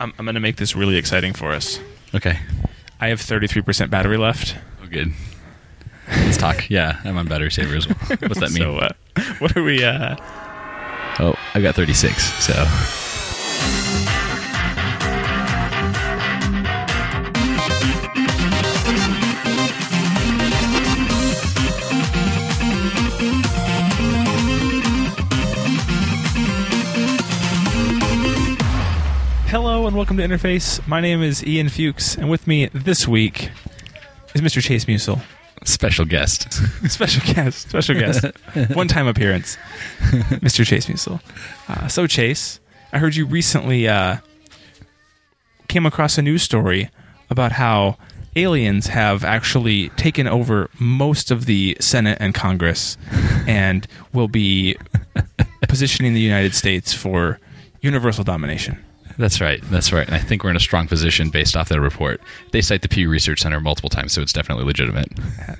I'm, I'm going to make this really exciting for us. Okay. I have 33% battery left. Oh, good. Let's talk. Yeah, I'm on battery saver as well. What's that mean? So, uh, what are we? Uh, oh, I got 36. So. Welcome to Interface. My name is Ian Fuchs, and with me this week is Mr. Chase Musel. Special guest. special guest. Special guest. One time appearance. Mr. Chase Musel. Uh, so, Chase, I heard you recently uh, came across a news story about how aliens have actually taken over most of the Senate and Congress and will be positioning the United States for universal domination. That's right. That's right. And I think we're in a strong position based off that report. They cite the Pew Research Center multiple times, so it's definitely legitimate.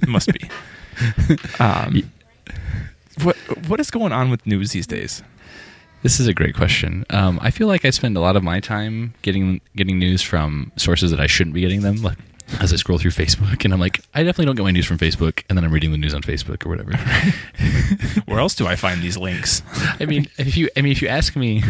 It must be. um, what what is going on with news these days? This is a great question. Um, I feel like I spend a lot of my time getting getting news from sources that I shouldn't be getting them. Like as I scroll through Facebook, and I'm like, I definitely don't get my news from Facebook, and then I'm reading the news on Facebook or whatever. Where else do I find these links? I mean, if you, I mean, if you ask me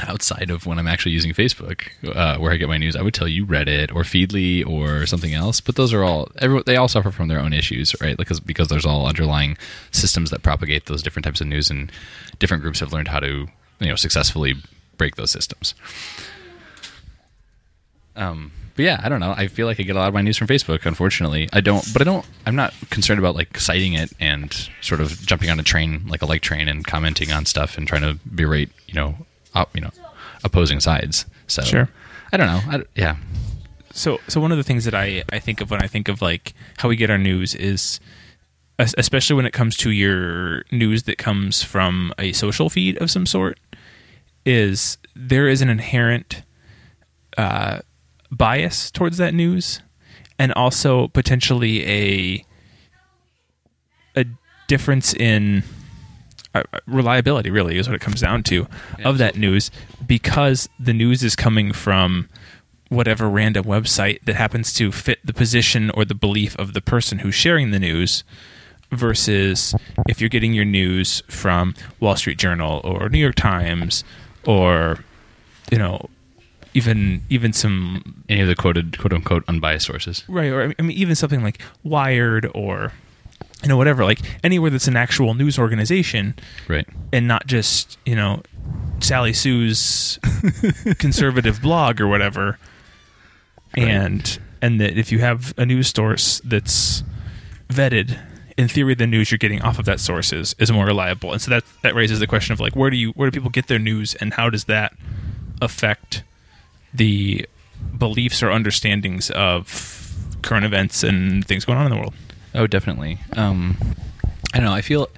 outside of when I'm actually using Facebook, uh, where I get my news, I would tell you Reddit or Feedly or something else. But those are all every, they all suffer from their own issues, right? Because because there's all underlying systems that propagate those different types of news, and different groups have learned how to you know successfully break those systems. Um, but yeah, I don't know. I feel like I get a lot of my news from Facebook. Unfortunately, I don't. But I don't. I'm not concerned about like citing it and sort of jumping on a train like a like train and commenting on stuff and trying to berate you know you know opposing sides. So Sure. I don't know. I, yeah, So so one of the things that I I think of when I think of like how we get our news is especially when it comes to your news that comes from a social feed of some sort is there is an inherent uh, bias towards that news and also potentially a a difference in Uh, reliability really is what it comes down to of that news because the news is coming from whatever random website that happens to fit the position or the belief of the person who's sharing the news versus if you're getting your news from Wall Street Journal or New York Times or you know even even some any of the quoted quote unquote unbiased sources. right or I mean even something like Wired or you know whatever like anywhere that's an actual news organization Right. and not just you know Sally Sue's conservative blog or whatever. And and that if you have a news source that's vetted, in theory, the news you're getting off of that source is, is more reliable. And so that that raises the question of like where do you where do people get their news and how does that affect the beliefs or understandings of current events and things going on in the world? Oh, definitely. Um, I don't know. I feel.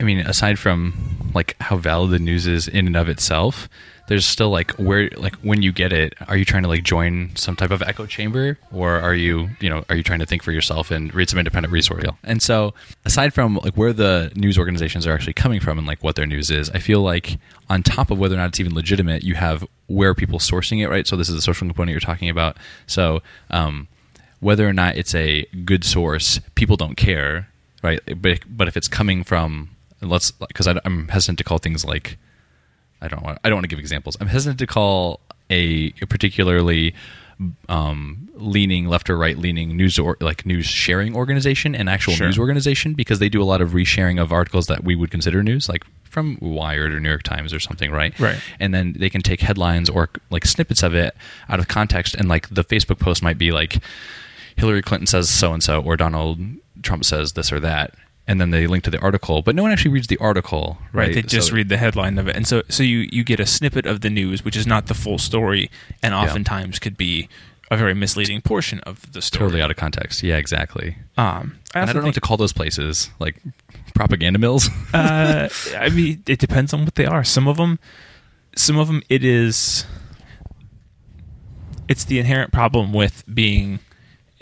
I mean, aside from like how valid the news is in and of itself, there's still like where like when you get it, are you trying to like join some type of echo chamber, or are you you know are you trying to think for yourself and read some independent resource? And so, aside from like where the news organizations are actually coming from and like what their news is, I feel like on top of whether or not it's even legitimate, you have where people sourcing it, right? So this is the social component you're talking about. So. Um, whether or not it's a good source, people don't care, right? But but if it's coming from let's because I'm hesitant to call things like I don't want I don't want to give examples. I'm hesitant to call a, a particularly um, leaning left or right leaning news or like news sharing organization an actual Sure. news organization because they do a lot of resharing of articles that we would consider news like from Wired or New York Times or something right Right. and then they can take headlines or like snippets of it out of context and like the facebook post might be like hillary clinton says so and so or donald trump says this or that and then they link to the article but no one actually reads the article right, Right. They just So- read the headline of it. And so so you, you get a snippet of the news, which is not the full story and oftentimes could be a very misleading portion of the story. totally out of context yeah exactly Um, I, and i don't know what to call those places like propaganda mills uh, I mean, it depends on what they are. Some of them, some of them, it is. It's the inherent problem with being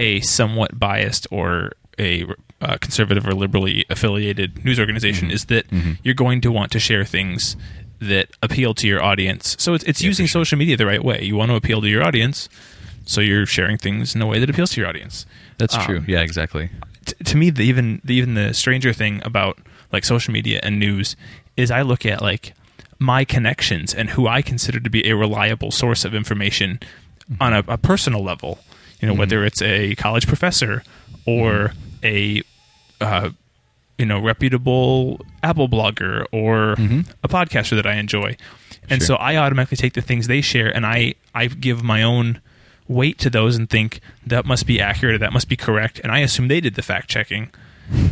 a somewhat biased or a uh, conservative or liberally affiliated news organization is that you're going to want to share things that appeal to your audience. So it's, it's Yeah, using sure. social media the right way. You want to appeal to your audience, so you're sharing things in a way that appeals to your audience. That's Um, true. Yeah, exactly. T- to me, the even the, even the stranger thing about like social media and news is I look at like my connections and who I consider to be a reliable source of information on a, a personal level. You know, mm-hmm. whether it's a college professor or mm-hmm. a uh, you know reputable Apple blogger or mm-hmm. a podcaster that I enjoy, and Sure. so I automatically take the things they share and I I give my own weight to those and think that must be accurate or that must be correct, and I assume they did the fact checking,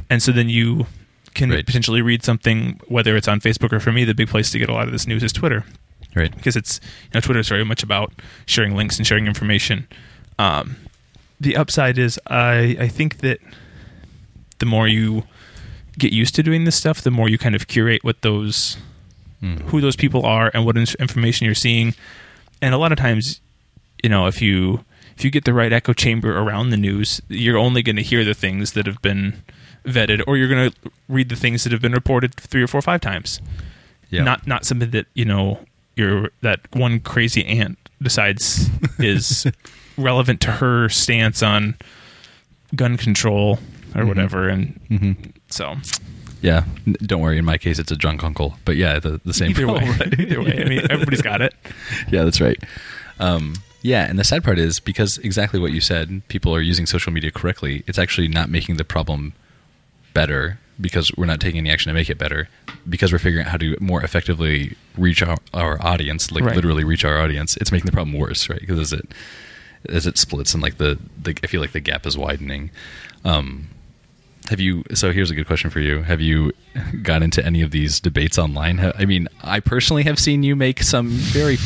and so then you can Right. potentially read something whether it's on Facebook or for me the big place to get a lot of this news is Twitter Right. because it's you know Twitter is very much about sharing links and sharing information. Um, the upside is I I think that the more you get used to doing this stuff, the more you kind of curate what those Mm. who those people are and what in- information you're seeing. And a lot of times, you know, if you if you get the right echo chamber around the news, you're only going to hear the things that have been vetted, or you're going to read the things that have been reported three or four or five times Yeah. not not something that you know your that one crazy aunt decides is relevant to her stance on gun control or Mhm. whatever and hmm so Yeah. Don't worry. In my case, it's a drunk uncle. But yeah, the, the same either way, right? either way i mean everybody's got it yeah, that's right. Um, yeah, and the sad part is because exactly what you said, people are using social media correctly. It's actually not making the problem better because we're not taking any action to make it better. Because we're figuring out how to more effectively reach our, our audience, like Right. literally reach our audience. It's making the problem worse, right? Because as it as it splits and like the, the I feel like the gap is widening. Um, have you? So here's a good question for you. Have you got into any of these debates online? I mean, I personally have seen you make some very,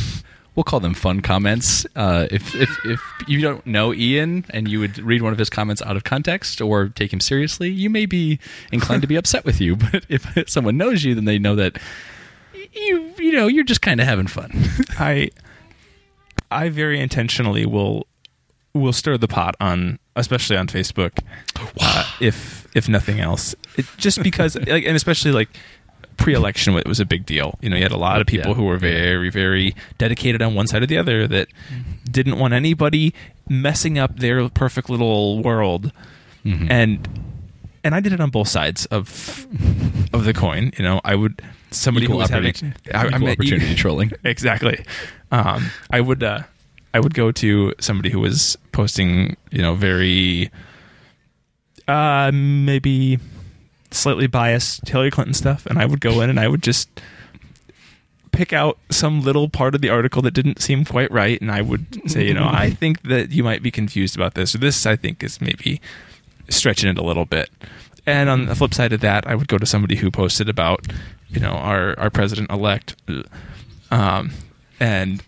we'll call them fun comments. Uh, if if if you don't know Ian and you would read one of his comments out of context or take him seriously, you may be inclined to be upset with you. But if someone knows you, then they know that you you know you're just kind of having fun. i i very intentionally will will stir the pot on especially on facebook uh, if if nothing else. It, just because like and especially like pre-election it was a big deal. You know you had a lot of people Yeah. who were very very dedicated on one side or the other that didn't want anybody messing up their perfect little world. Mhm. and and I did it on both sides of of the coin you know I would somebody Equal who was having I, I equal mean, opportunity trolling. exactly um, I would uh, I would go to somebody who was posting you know very uh maybe slightly biased Hillary Clinton stuff, and I would go in and I would just pick out some little part of the article that didn't seem quite right, and I would say, you know, I think that you might be confused about this, or this I think is maybe stretching it a little bit. And on the flip side of that, I would go to somebody who posted about, you know, our our president elect, um, and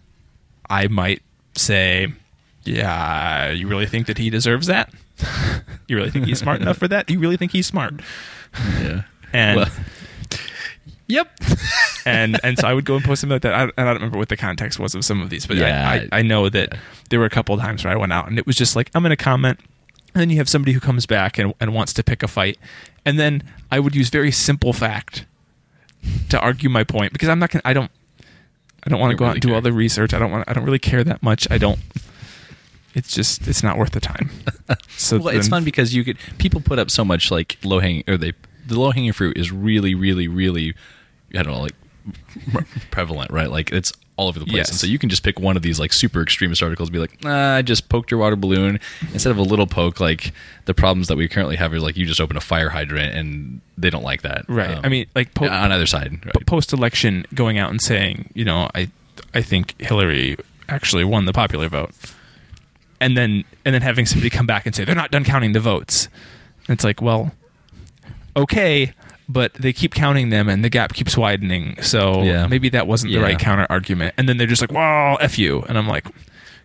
I might say, yeah, you really think that he deserves that? you really think he's smart enough for that? You really think he's smart? Yeah. And Well, yep. and and so I would go and post something like that. I, and I don't remember what the context was of some of these, but Yeah. I, I, I know that there were a couple of times where I went out and it was just like I'm going to comment, and then you have somebody who comes back and, and wants to pick a fight, and then I would use very simple fact to argue my point because I'm not going. to I don't. I don't want to go out really and do care. all the research. I don't want. I don't really care that much. I don't. It's just. It's not worth the time. So well, it's fun because you could people put up so much like low hanging or they the low hanging fruit is really really really I don't know like prevalent right like it's all over the place Yes. and so you can just pick one of these like super extremist articles and be like nah, I just poked your water balloon instead of a little poke like the problems that we currently have is like you just open a fire hydrant and they don't like that Right. Um, I mean, like po- on either side right? post election going out and saying, you know, I I think Hillary actually won the popular vote. And then and then having somebody come back and say they're not done counting the votes. And it's like, well, okay, but they keep counting them and the gap keeps widening. So Yeah. maybe that wasn't the Yeah. right counter argument. And then they're just like, "Well, f you." And I'm like,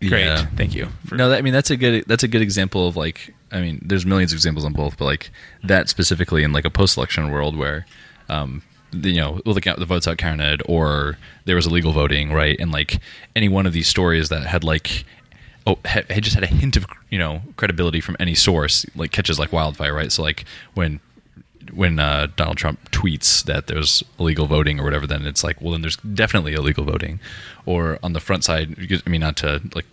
"Great. Yeah. Thank you." no, that, I mean that's a good that's a good example of like I mean there's millions of examples on both, but like that specifically in like a post-election world where, um, you know, well, the, count- the votes out counted or there was illegal voting, right? And like any one of these stories that had like oh had just had a hint of you know credibility from any source like catches like wildfire, right? So like when when uh, Donald Trump tweets that there's illegal voting or whatever, then it's like, well, then there's definitely illegal voting. Or on the front side, I mean, not to like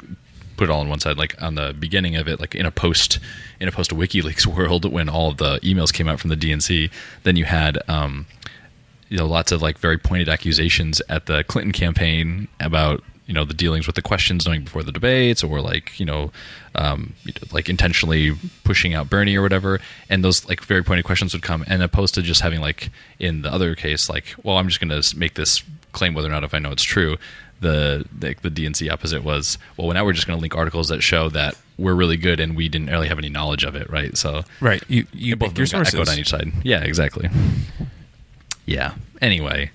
put it all on one side, like on the beginning of it, like in a post in a post WikiLeaks world, when all of the emails came out from the DNC, then you had. Um, you know lots of like very pointed accusations at the Clinton campaign about you know the dealings with the questions knowing before the debates or like you know um, like intentionally pushing out Bernie or whatever. And those like very pointed questions would come and opposed to just having like in the other case like well I'm just going to make this claim whether or not if I know it's true. The the, the DNC opposite was well now we're just going to link articles that show that we're really good and we didn't really have any knowledge of it right? So Right. You you both your got echoed on each side. Yeah exactly. Yeah. Anyway.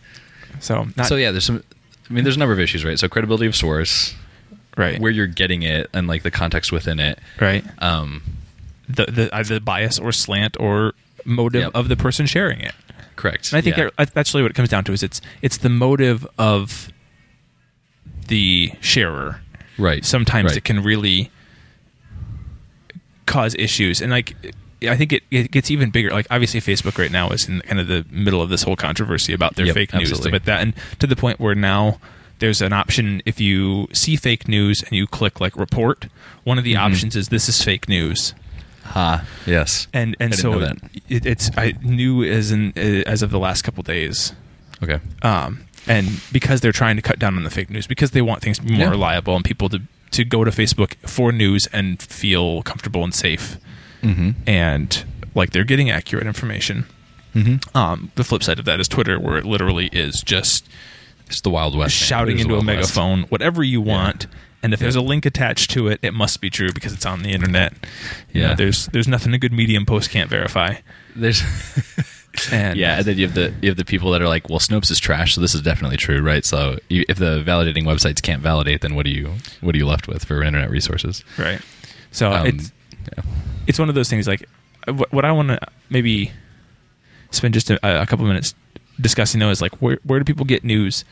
So not, so yeah, there's some. I mean, there's a number of issues, right? So credibility of source, right. where you're getting it, and like the context within it. right. Um, The the either bias or slant or motive Yep. of the person sharing it. correct. And I think yeah. that- that's really what it comes down to is it's it's the motive of the sharer. right. Sometimes right. it can really cause issues, and like I think it, it gets even bigger. Like obviously, Facebook right now is in kind of the middle of this whole controversy about their Yep, fake news, absolutely. stuff like that, and to the point where now there's an option if you see fake news and you click like report. One of the Mm-hmm. options is this is fake news. Ha. Yes. and and so that. it, it's I knew as in as of the last couple days, Okay. um, and because they're trying to cut down on the fake news because they want things to be more Yeah. reliable and people to to go to Facebook for news and feel comfortable and safe, Mm-hmm. and like they're getting accurate information. Mm-hmm. Um, the flip side of that is Twitter, where it literally is just It's the Wild West. shouting into a Wild West. megaphone whatever you want. And if there's a link attached to it, it must be true because it's on the internet. You know, Yeah. there's there's nothing a good Medium post can't verify. There's. And yeah, and then you have the you have the people that are like, well, Snopes is trash, so this is definitely true, right? So you, if the validating websites can't validate, then what do you what are you left with for internet resources? Right. So Um, it's yeah. it's one of those things. Like what, what I want to maybe spend just a, a couple minutes discussing though is like where where do people get news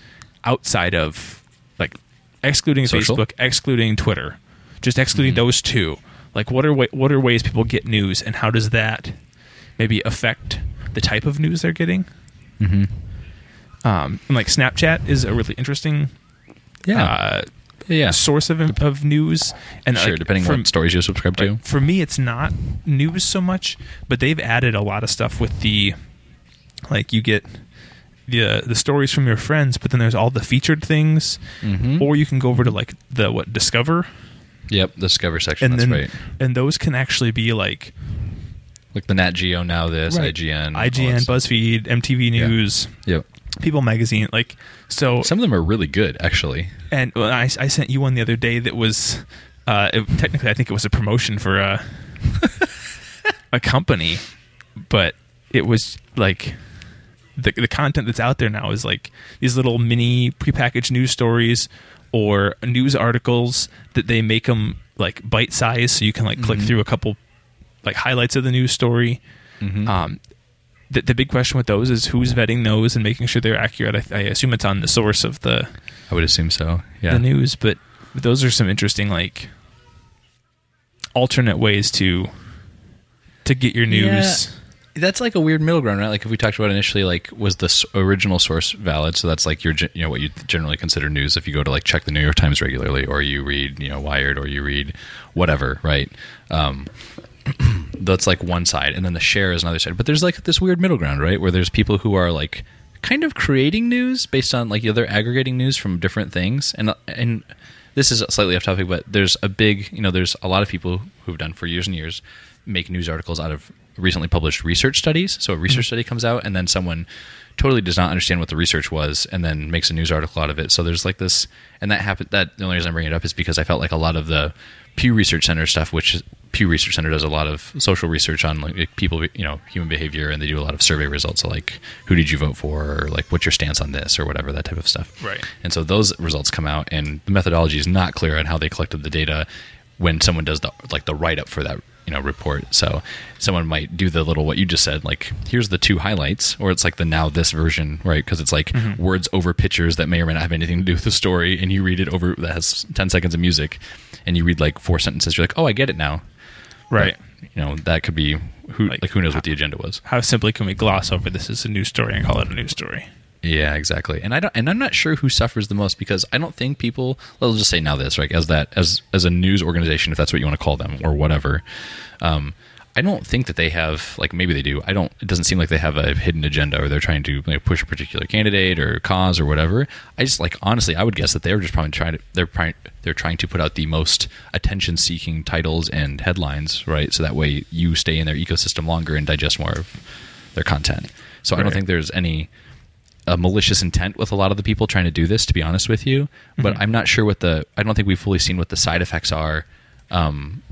outside of like excluding Social? Facebook, excluding Twitter, just excluding Mm-hmm. those two. Like what are what are ways people get news, and how does that maybe affect the type of news they're getting? Mm-hmm. Um, and like Snapchat is a really interesting Yeah. uh, yeah. source of of news, and Sure, like, depending on what stories you subscribe to. Right. For me, it's not news so much, but they've added a lot of stuff with the, like you get the the stories from your friends, but then there's all the featured things, Mhm. or you can go over to like the what Discover, Yep, the Discover section. and that's then right. and those can actually be like Like the Nat Geo NowThis Right. IGN, IGN. BuzzFeed, MTV Yeah. News, Yep. People Magazine, like so. Some of them are really good, actually. And well, I, I sent you one the other day that was uh, it, technically I think it was a promotion for a a company, but it was like the the content that's out there now is like these little mini prepackaged news stories or news articles that they make them like bite size so you can like click through a couple like highlights of the news story. Um, the, the big question with those is who's vetting those and making sure they're accurate. I, I assume it's on the source of the I would assume so. Yeah. the news, but those are some interesting like alternate ways to to get your news. That's like a weird middle ground, right? Like if we talked about initially, like was the original source valid? So that's like your, you know, what you generally consider news. If you go to like check the New York Times regularly, or you read, you know, Wired, or you read whatever, right? Um, that's like one side, and then the share is another side. But there's like this weird middle ground, right? Where there's people who are like kind of creating news based on like you know, they're aggregating news from different things, and and this is slightly off topic, but there's a big, you know, there's a lot of people who've done for years and years make news articles out of recently published research studies. So a research mm-hmm. study comes out, and then someone totally does not understand what the research was, and then makes a news article out of it. So there's like this, and that happened. That the only reason I'm bringing it up is because I felt like a lot of the Pew Research Center stuff, which is- Pew Research Center does a lot of social research on like people, you know, human behavior, and they do a lot of survey results. So like, who did you vote for, or like, what's your stance on this, or whatever that type of stuff. Right. And so those results come out, and the methodology is not clear on how they collected the data when someone does the like the write up for that you know report. So someone might do the little what you just said, like here's the two highlights, or it's like the NowThis version, right? Because it's like mm-hmm. words over pictures that may or may not have anything to do with the story, and you read it over that has ten seconds of music, and you read like four sentences, you're like, oh, I get it now. Right. you know that could be who Like, like, who knows what the agenda was. How simply can we gloss over this as a news story and call it a news story? Yeah, exactly. And I don't, and I'm not sure who suffers the most because I don't think people. Let's just say NowThis, right? As that, as as a news organization, if that's what you want to call them, or whatever. Um, I don't think that they have like maybe they do. I don't. It doesn't seem like they have a hidden agenda or they're trying to like, push a particular candidate or cause or whatever. I just like honestly, I would guess that they're just probably trying to they're trying they're trying to put out the most attention seeking titles and headlines, right? So that way you stay in their ecosystem longer and digest more of their content. So I don't think there's any a malicious intent with a lot of the people trying to do this to be honest with you but i'm not sure what the i don't think we've fully seen what the side effects are um,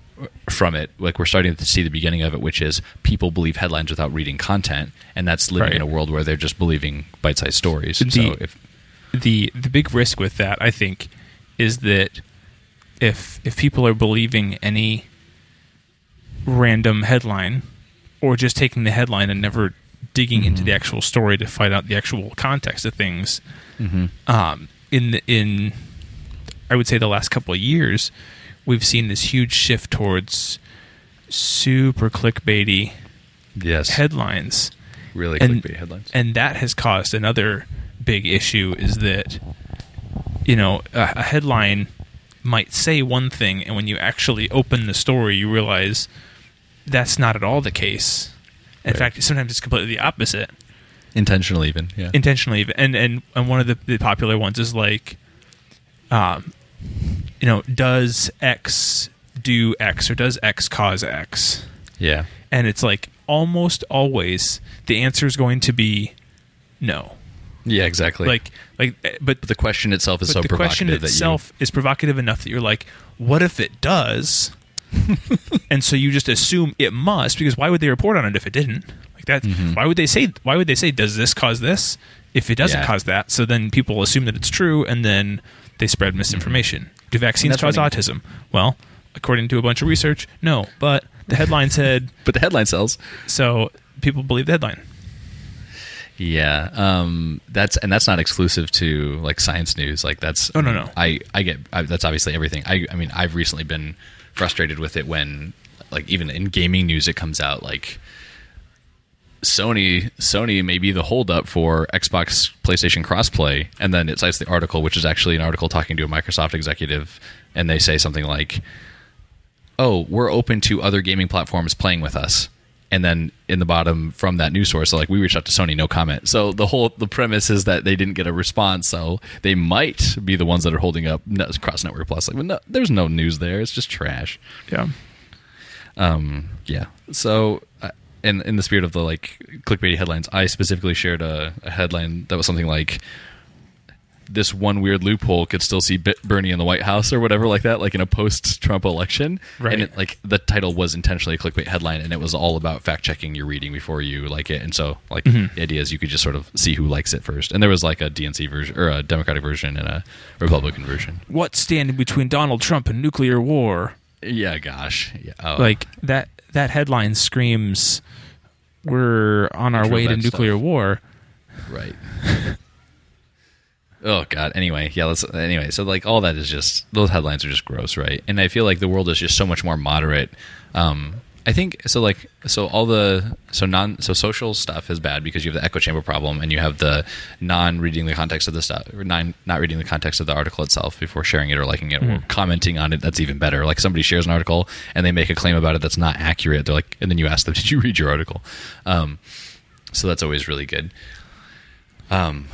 from it like we're starting to see the beginning of it which is people believe headlines without reading content and that's living Right. in a world where they're just believing bite-sized stories The- so if the the big risk with that, I think, is that if if people are believing any random headline or just taking the headline and never digging into the actual story to find out the actual context of things, um, in the, in I would say the last couple of years, we've seen this huge shift towards super clickbaity yes. headlines. Really and, clickbait headlines. and that has caused another big issue is that you know a, a headline might say one thing and when you actually open the story you realize that's not at all the case. In Right. fact sometimes it's completely the opposite. Intentional even yeah. Intentionally and and and one of the, the popular ones is like um you know does x do x or does x cause x? Yeah. And it's like almost always the answer is going to be no yeah exactly. Like like eh, but but the question itself is so the question provocative itself is provocative enough that you're like what if it does? And so you just assume it must because why would they report on it if it didn't? Like that Mm-hmm. why would they say why would they say does this cause this? If it doesn't Yeah. cause that so then people assume that it's true and then they spread misinformation. Do vaccines Mm-hmm. cause running- autism? Well according to a bunch of research no but the headline said but the headline sells. So people believe the headline Yeah, um, that's and that's not exclusive to like science news. Like that's Oh, no, no. I I get I, that's obviously everything. I I mean I've recently been frustrated with it when like even in gaming news it comes out like Sony Sony may be the holdup for Xbox PlayStation crossplay, and then it cites the article, which is actually an article talking to a Microsoft executive, and they say something like, "Oh, we're open to other gaming platforms playing with us." And then in the bottom from that news source, like we reached out to Sony, no comment. So the whole the premise is that they didn't get a response, so they might be the ones that are holding up Cross Network Plus. Like, well, no, there's no news there; it's just trash. yeah Um, yeah. So, uh, in in the spirit of the like clickbaity headlines, I specifically shared a, a headline that was something like, "This one weird loophole could still see Bernie in the White House" or whatever like that, like in a post-Trump election. Right. And it, like the title was intentionally a clickbait headline, and it was all about fact checking your reading before you like it. And so, like Mm-hmm. the idea is you could just sort of see who likes it first. And there was like a DNC version or a Democratic version and a Republican version. what's standing between Donald Trump and nuclear war? Yeah. Gosh. Yeah. Oh. Like that that headline screams we're on our True, way to nuclear stuff. war. Right. oh God. Anyway, yeah. Let's. Anyway, so like all that is just those headlines are just gross, right? And I feel like the world is just so much more moderate. Um, I think so. Like so, all the so non so social stuff is bad because you have the echo chamber problem, and you have the non reading the context of the stuff, or non not reading the context of the article itself before sharing it or liking it or commenting on it. That's even better. Like somebody shares an article and they make a claim about it that's not accurate. They're like, and then you ask them, "Did you read your article?" Um, so that's always really good. Um,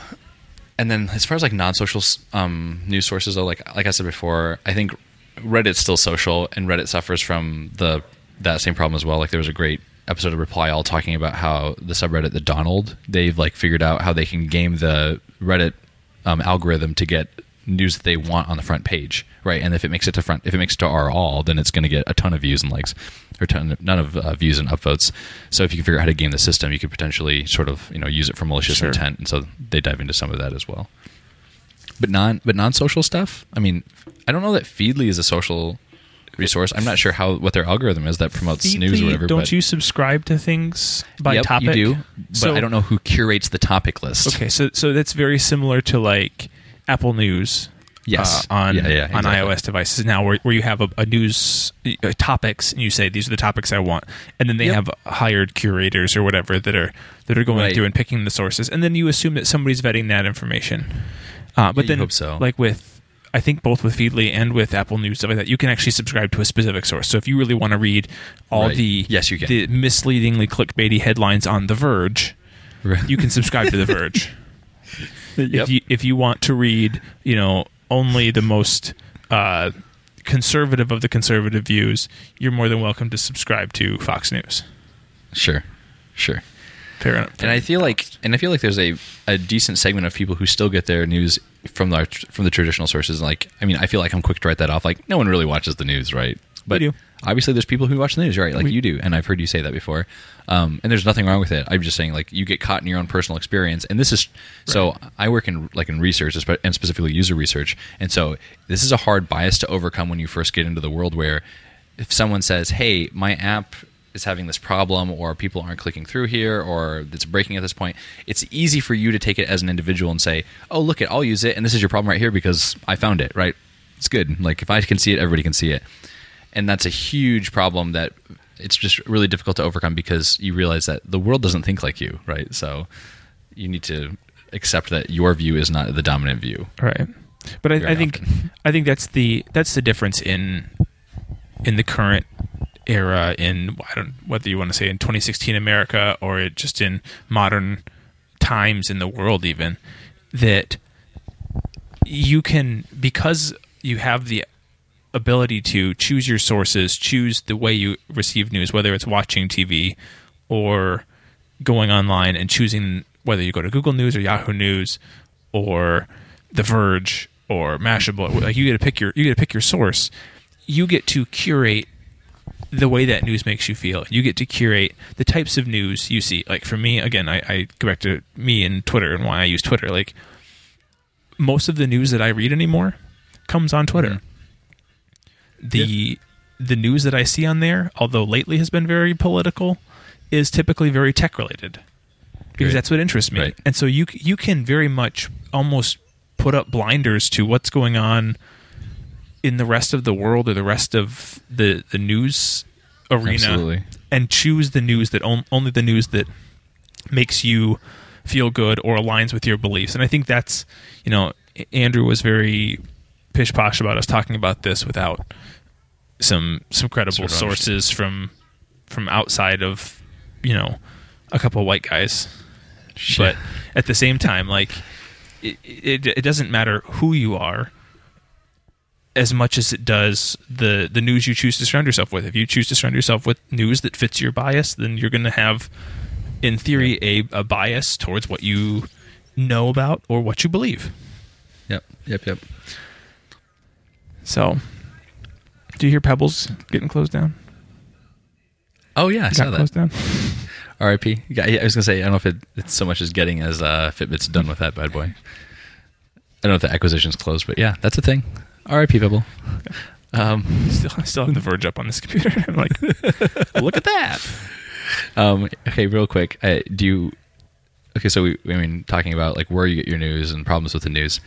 and then as far as like non-social um, news sources, though, like like I said before, I think Reddit's still social, and Reddit suffers from the that same problem as well. Like there was a great episode of Reply All talking about how the subreddit the Donald they've like figured out how they can game the Reddit um, algorithm to get news that they want on the front page, right? And if it makes it to front, if it makes it to r/all, then it's going to get a ton of views and likes, or ton, none of uh, views and upvotes. So if you can figure out how to game the system, you could potentially sort of you know use it for malicious Sure. intent, and so they dive into some of that as well. But non but non social stuff. I mean, I don't know that Feedly is a social resource. I'm not sure how what their algorithm is that promotes news or whatever. don't you subscribe to things by Yep, topic? You do, but So- I don't know who curates the topic list. Okay, so so that's very similar to like Apple News. Yes. uh, on Yeah, yeah, on exactly. iOS devices now, where, where you have a, a news uh, topics and you say these are the topics I want, and then they Yep. have hired curators or whatever that are that are going Right. through and picking the sources, and then you assume that somebody's vetting that information. Uh, but you then, hope so. like with I think both with Feedly and with Apple News stuff like that, you can actually subscribe to a specific source. So if you really want to read all Right. the Yes, you can. the misleadingly clickbaity headlines on The Verge, you can subscribe to The Verge. If you if you want to read, you know, only the most uh, conservative of the conservative views, you're more than welcome to subscribe to Fox News. Sure. Sure. Fair enough. and I feel like and I feel like there's a, a decent segment of people who still get their news from the from the traditional sources. Like, I mean, I feel like I'm quick to write that off. Like, no one really watches the news, right? But do. Obviously, there's people who watch the news, right? Like We- you do, and I've heard you say that before. Um, and there's nothing wrong with it. I'm just saying, like, you get caught in your own personal experience, and this is so. I work in like in research, and specifically user research, and so this is a hard bias to overcome when you first get into the world where if someone says, "Hey, my app is having this problem or people aren't clicking through here or it's breaking at this point it's easy for you to take it as an individual and say oh look it i'll use it and this is your problem right here because i found it right it's good like if i can see it everybody can see it and that's a huge problem that it's just really difficult to overcome because you realize that the world doesn't think like you right? So you need to accept that your view is not the dominant view. Right. But I, I think often. i think that's the that's the difference in in the current era in i don't whether you want to say in 2016 america or it just in modern times in the world even that you can because you have the ability to choose your sources choose the way you receive news whether it's watching tv or going online and choosing whether you go to Google News or Yahoo News or The Verge or Mashable. Like you get to pick your you get to pick your source. You get to curate the way that news makes you feel. You get to curate the types of news you see. Like for me, again, I, I go back to me and Twitter and why I use Twitter. Like most of the news that I read anymore comes on Twitter. Mm-hmm. The the news that I see on there, although lately has been very political, is typically very tech related because Right. that's what interests me. Right. And so you you can very much almost put up blinders to what's going on in the rest of the world or the rest of the the news arena Absolutely. and choose the news that on, only the news that makes you feel good or aligns with your beliefs. And I think that's, you know, Andrew was very pish posh about us talking about this without some some credible Sort of sources from from outside of, you know, a couple of white guys. But at the same time, like it, it, it doesn't matter who you are as much as it does the the news you choose to surround yourself with. If you choose to surround yourself with news that fits your bias, then you're going to have, in theory, a, a bias towards what you know about or what you believe. Yep. Yep. Yep. So, do you hear Pebbles getting closed down? Oh yeah, I saw that. closed down. R.I.P. Yeah, I was gonna say I don't know if it, it's so much as getting as uh, Fitbit's done with that bad boy. I don't know if the acquisition's closed, but yeah, that's a thing. R.I.P. Pebble. Um, Still, still have the Verge up on this computer. I'm like, look at that. um, okay, real quick, uh, do you? Okay, so we, I mean, talking about like where you get your news and problems with the news.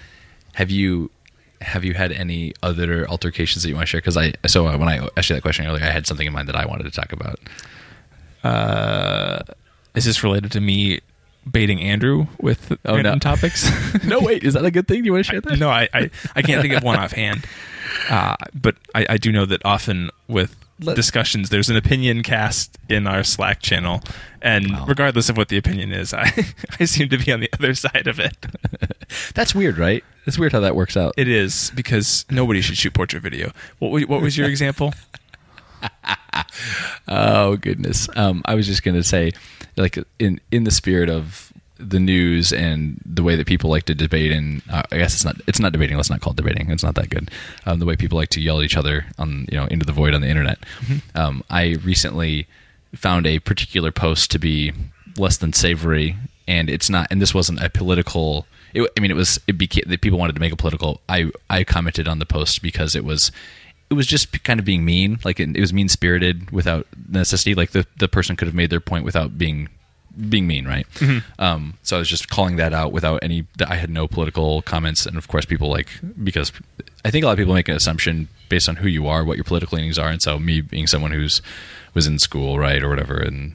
Have you have you had any other altercations that you want to share? Because I so uh, when I asked you that question earlier, I had something in mind that I wanted to talk about. Uh, is this related to me baiting Andrew with Oh, random no. topics? no, wait, is that a good thing? Do you want to share that? no, I, I, I can't think of one offhand. Uh, but I, I do know that often with Let- discussions, there's an opinion cast in our Slack channel, and Wow. regardless of what the opinion is, I, I seem to be on the other side of it. That's weird, right? It's weird how that works out. It is because nobody should shoot portrait video. What, what was your example? Oh goodness. Um, I was just gonna say, like in in the spirit of the news and the way that people like to debate, and uh, I guess it's not it's not debating. Let's not call it debating. It's not that good. Um, the way people like to yell at each other on you know into the void on the internet. Um, I recently found a particular post to be less than savory, and it's not. And this wasn't a political. It, I mean, it was. It became that people wanted to make a political. I I commented on the post because it was it was just kind of being mean like it, it was mean spirited without necessity like the, the person could have made their point without being being mean, right? Um, so I was just calling that out without any. I had no political comments, and of course, people like because I think a lot of people make an assumption based on who you are, what your political leanings are, and so me being someone who's was in school, right, or whatever, and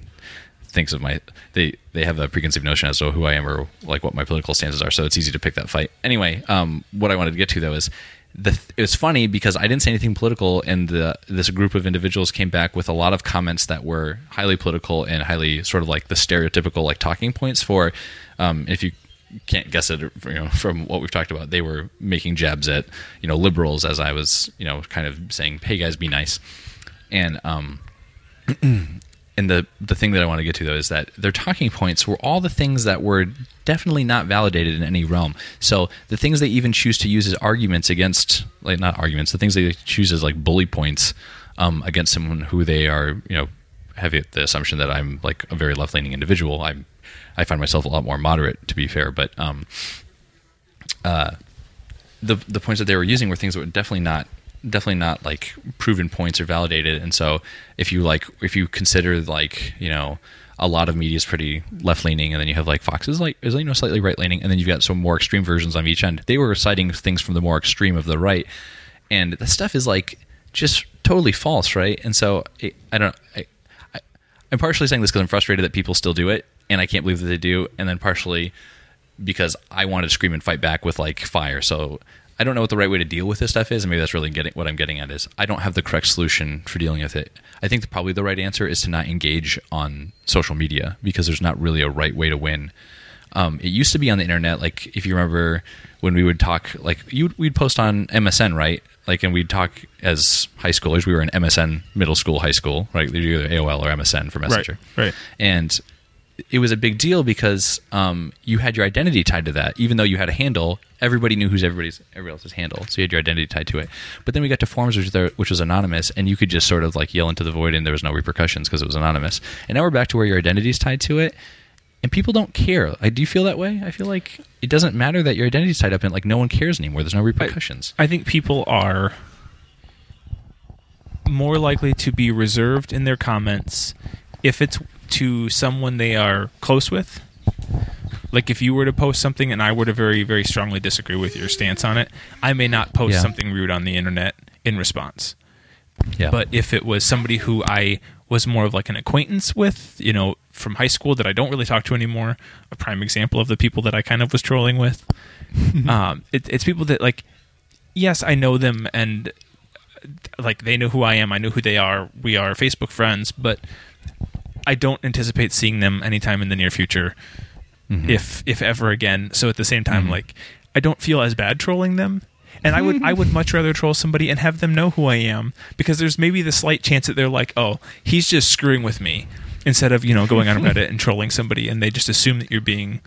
thinks of my they they have a preconceived notion as to who I am or like what my political stances are. So it's easy to pick that fight. Anyway, um, what I wanted to get to though is the it was funny because I didn't say anything political, and the this group of individuals came back with a lot of comments that were highly political and highly sort of like the stereotypical like talking points for um, if you can't guess it you know from what we've talked about they were making jabs at you know liberals as i was you know kind of saying hey guys be nice. And um and the the thing that I want to get to though is that their talking points were all the things that were definitely not validated in any realm. So the things they even choose to use as arguments against, like not arguments, the things they choose as like bully points um, against someone who they are, you know, have the assumption that I'm like a very left leaning individual. I'm I find myself a lot more moderate, to be fair, but um, uh, the the points that they were using were things that were definitely not definitely not like proven points or validated. And so if you like if you consider like you know a lot of media is pretty left leaning, and then you have like Fox is like is you know slightly right leaning, and then you've got some more extreme versions on each end. They were citing things from the more extreme of the right, and the stuff is like just totally false, right? And so I don't. I, I, I'm partially saying this because I'm frustrated that people still do it, and I can't believe that they do, and then partially because I wanted to scream and fight back with like fire. So I don't know what the right way to deal with this stuff is, and maybe that's really getting what I'm getting at is I don't have the correct solution for dealing with it. I think probably the right answer is to not engage on social media because there's not really a right way to win. Um, it used to be on the internet, like if you remember when we would talk, like you we'd post on MSN, right? Like, and we'd talk as high schoolers. We were in MSN, middle school, high school, right? Either AOL or MSN for Messenger, Right, right. and it was a big deal because um, you had your identity tied to that. Even though you had a handle, everybody knew who's everybody's everybody else's handle, so you had your identity tied to it. But then we got to forums, which, there, which was anonymous, and you could just sort of like yell into the void, and there was no repercussions because it was anonymous. And now we're back to where your identity is tied to it, and people don't care. I, do you feel that way? I feel like it doesn't matter that your identity is tied up in. Like no one cares anymore. There's no repercussions. I think people are more likely to be reserved in their comments if it's to someone they are close with. Like if you were to post something and I were to very, very strongly disagree with your stance on it, I may not post Yeah. something rude on the internet in response. yeah, But if it was somebody who I was more of like an acquaintance with, you know, from high school that I don't really talk to anymore, a prime example of the people that I kind of was trolling with, um, it, it's people that like, yes, I know them and like they know who I am, I know who they are, we are Facebook friends, but I don't anticipate seeing them anytime in the near future, mm-hmm. if if ever again. So at the same time, mm-hmm. like I don't feel as bad trolling them. And I would I would much rather troll somebody and have them know who I am because there's maybe the slight chance that they're like, oh, he's just screwing with me, instead of you know going on Reddit and trolling somebody and they just assume that you're being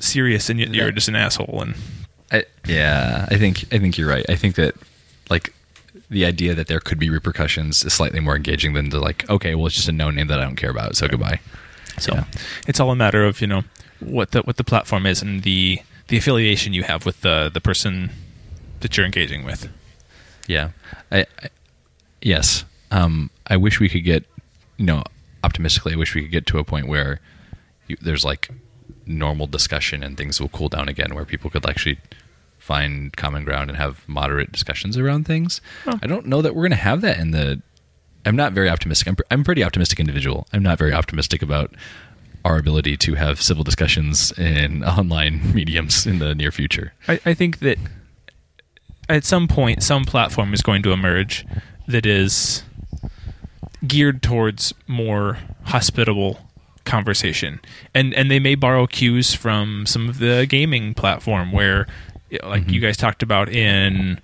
serious and you're just an asshole and I, yeah, I think I think you're right. I think that like the idea that there could be repercussions is slightly more engaging than the like, okay, well, it's just a no name that I don't care about, so goodbye. So Yeah. it's all a matter of you know what the what the platform is and the the affiliation you have with the the person that you're engaging with. Yeah, I, I yes. Um, I wish we could get, you know, optimistically. I wish we could get to a point where you, there's like normal discussion and things will cool down again, where people could actually find common ground and have moderate discussions around things. Oh. I don't know that we're going to have that in the. I'm not very optimistic. I'm, pr- I'm a pretty optimistic individual. I'm not very optimistic about our ability to have civil discussions in online mediums in the near future. I, I think that at some point, some platform is going to emerge that is geared towards more hospitable conversation, and and they may borrow cues from some of the gaming platform where, like you guys talked about in.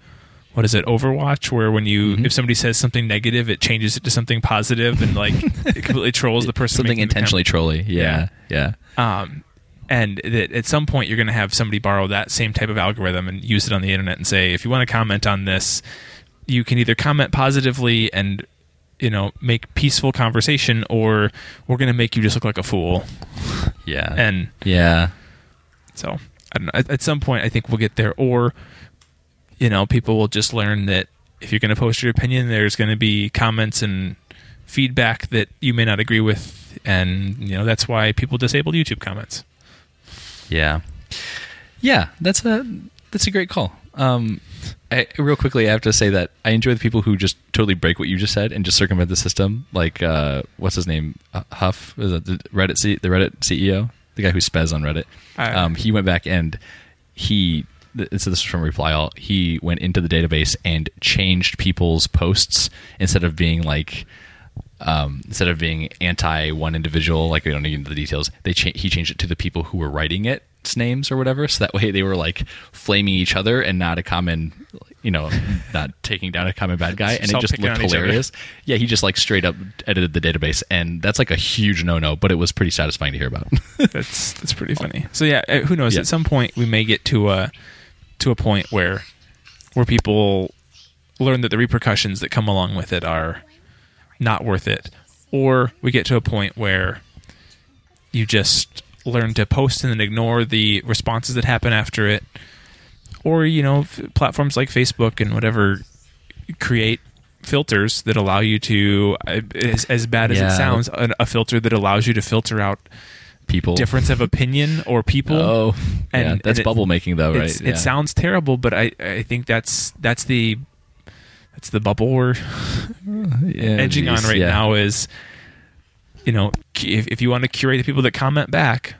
What is it, Overwatch? Where when you if somebody says something negative, it changes it to something positive, and like it completely trolls the person. Something making the comment. intentionally trolly. Yeah, yeah. um, and that at some point you're going to have somebody borrow that same type of algorithm and use it on the internet and say, if you want to comment on this, you can either comment positively and you know make peaceful conversation, or we're going to make you just look like a fool. Yeah. And yeah. so I don't know. At, at some point, I think we'll get there, or you know, people will just learn that if you're going to post your opinion, there's going to be comments and feedback that you may not agree with and you know that's why people disabled YouTube comments. Yeah, yeah, that's a that's a great call. Um, I, real quickly, I have to say that I enjoy the people who just totally break what you just said and just circumvent the system. Like, uh, what's his name? Huff is it the Reddit C- the Reddit CEO, the guy who spez on Reddit. Uh, um, he went back and he. So this is from Reply All. He went into the database and changed people's posts instead of being like um, instead of being anti one individual, like we don't need into the details, they cha- he changed it to the people who were writing it's names or whatever. So that way they were like flaming each other and not a common, you know, not taking down a common bad guy. And it just looked on each other. hilarious. Yeah, he just like straight up edited the database, and that's like a huge no no. But it was pretty satisfying to hear about. That's that's pretty funny. So yeah, uh, who knows? Yeah. At some point, we may get to a to a point where where people learn that the repercussions that come along with it are not worth it, or we get to a point where you just learn to post and then ignore the responses that happen after it, or you know, f- platforms like Facebook and whatever create filters that allow you to uh, as, as bad as it sounds a, a filter that allows you to filter out People. difference of opinion or people. Oh, And- yeah, and that's it- bubble making though, right? Yeah. It sounds terrible, but I, I think that's that's the that's the bubble we're Yeah, edging on right yeah. now. Is you know if if you want to curate the people that comment back,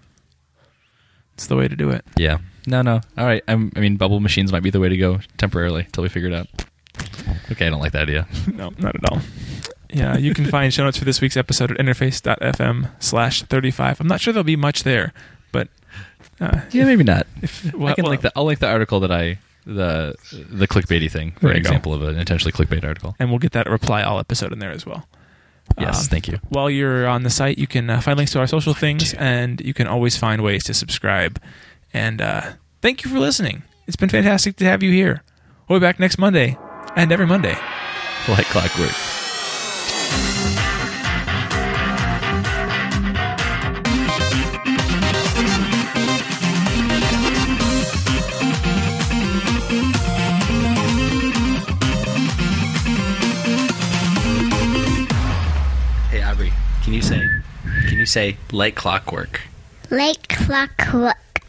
it's the way to do it. Yeah. No, no. All right. I'm, I mean, bubble machines might be the way to go temporarily until we figure it out. Okay, I don't like that idea. No, not at all. Yeah, you can find show notes for this week's episode at interface.fm slash 35. I'm not sure there'll be much there, but uh, Yeah, maybe not. if, I well, can well, link the I'll link the article that I the the clickbaity thing for an you go. example of an intentionally clickbait article. and we'll get that reply all episode in there as well. Yes, Um, thank you. While you're on the site, you can uh, find links to our social things, and you can always find ways to subscribe. And uh, thank you for listening. It's been fantastic to have you here. We'll be back next Monday and every Monday. Like clockwork. Hey Aubrey, can you say can you say like clockwork? Like clockwork.